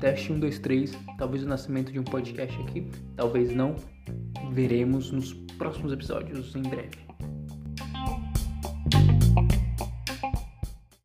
teste 1, 2, 3, talvez o nascimento de um podcast aqui, talvez não. Veremos nos próximos episódios em breve.